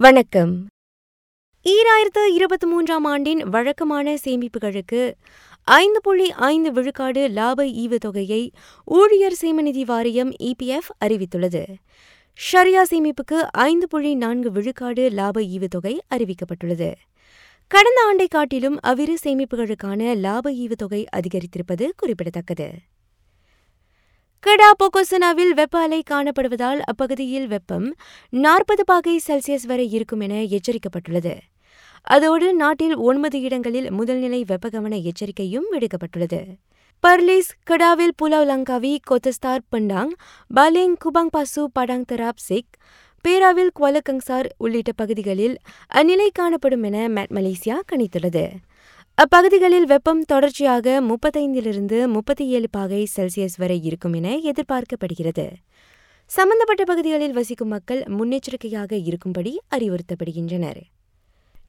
வணக்கம். ஈராயிரத்து இருபத்தி மூன்றாம் ஆண்டின் வழக்கமான சேமிப்புகளுக்கு ஐந்து புள்ளி ஐந்து விழுக்காடு லாப ஈவுத்தொகையை ஊழியர் சேமநிதி வாரியம் இபிஎஃப் அறிவித்துள்ளது. ஷரியா சேமிப்புக்கு ஐந்து புள்ளி நான்கு விழுக்காடு லாப ஈவுத்தொகை அறிவிக்கப்பட்டுள்ளது. கடந்த ஆண்டை காட்டிலும் அவ்விரு சேமிப்புகளுக்கான லாப ஈவுத்தொகை அதிகரித்திருப்பது குறிப்பிடத்தக்கது. கடா பொகோசனாவில் வெப்ப அலை காணப்படுவதால் அப்பகுதியில் வெப்பம் நாற்பது பாகை செல்சியஸ் வரை இருக்கும் என எச்சரிக்கப்பட்டுள்ளது. அதோடு நாட்டில் ஒன்பது இடங்களில் முதல்நிலை வெப்பகவன எச்சரிக்கையும் விடுக்கப்பட்டுள்ளது. Perlis கடாவில் Pulau Langkawi Kota Setar Pendang Baling Kubang Pasu Padang Terap Sik பேராவில் Kuala Kangsar உள்ளிட்ட பகுதிகளில் அந்நிலை காணப்படும் என மேட் மலேசியா கணித்துள்ளது. அப்பகுதிகளில் வெப்பம் தொடர்ச்சியாக முப்பத்தைந்திலிருந்து முப்பத்தி ஏழு பாகை செல்சியஸ் வரை இருக்கும் என எதிர்பார்க்கப்படுகிறது. சம்பந்தப்பட்ட பகுதிகளில் வசிக்கும் மக்கள் முன்னெச்சரிக்கையாக இருக்கும்படி அறிவுறுத்தப்படுகின்றனர்.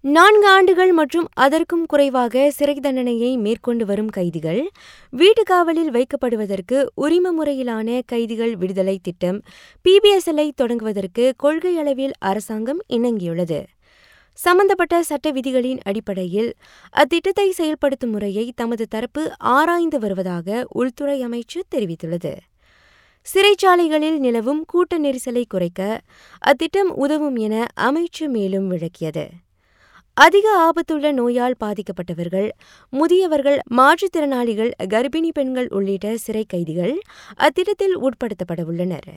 நான்கு ஆண்டுகள் மற்றும் அதற்கும் குறைவாக சிறை தண்டனையை மேற்கொண்டு வரும் கைதிகள் வீட்டுக்காவலில் வைக்கப்படுவதற்கு உரிம முறையிலான கைதிகள் விடுதலை திட்டம் பிபிஎஸ்எல்ஐ தொடங்குவதற்கு கொள்கை அளவில் அரசாங்கம் இணங்கியுள்ளது. சம்பந்தப்பட்ட சட்ட விதிகளின் அடிப்படையில் அத்திட்டத்தை செயல்படுத்தும் முறையை தமது தரப்பு ஆராய்ந்து வருவதாக உள்துறை அமைச்சு தெரிவித்துள்ளது. சிறைச்சாலைகளில் நிலவும் கூட்ட நெரிசலை குறைக்க அத்திட்டம் உதவும் என அமைச்சு மேலும் விளக்கியது. அதிக ஆபத்துள்ள நோயால் பாதிக்கப்பட்டவர்கள் முதியவர்கள் மாற்றுத்திறனாளிகள் கர்ப்பிணி பெண்கள் உள்ளிட்ட சிறை கைதிகள் அத்திட்டத்தில் உட்படுத்தப்பட உள்ளனர்.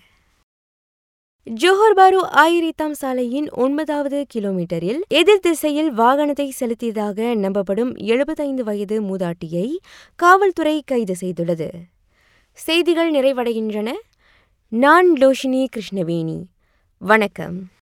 ஜோஹர் பாரு ஆயிரத்தாம் சாலையின் ஒன்பதாவது கிலோமீட்டரில் எதிர் திசையில் வாகனத்தை செலுத்தியதாக நம்பப்படும் எழுபத்தைந்து வயது மூதாட்டியை காவல்துறை கைது செய்துள்ளது. செய்திகள் நிறைவடைகின்றன. நான் லோஷினி கிருஷ்ணவேணி. வணக்கம்.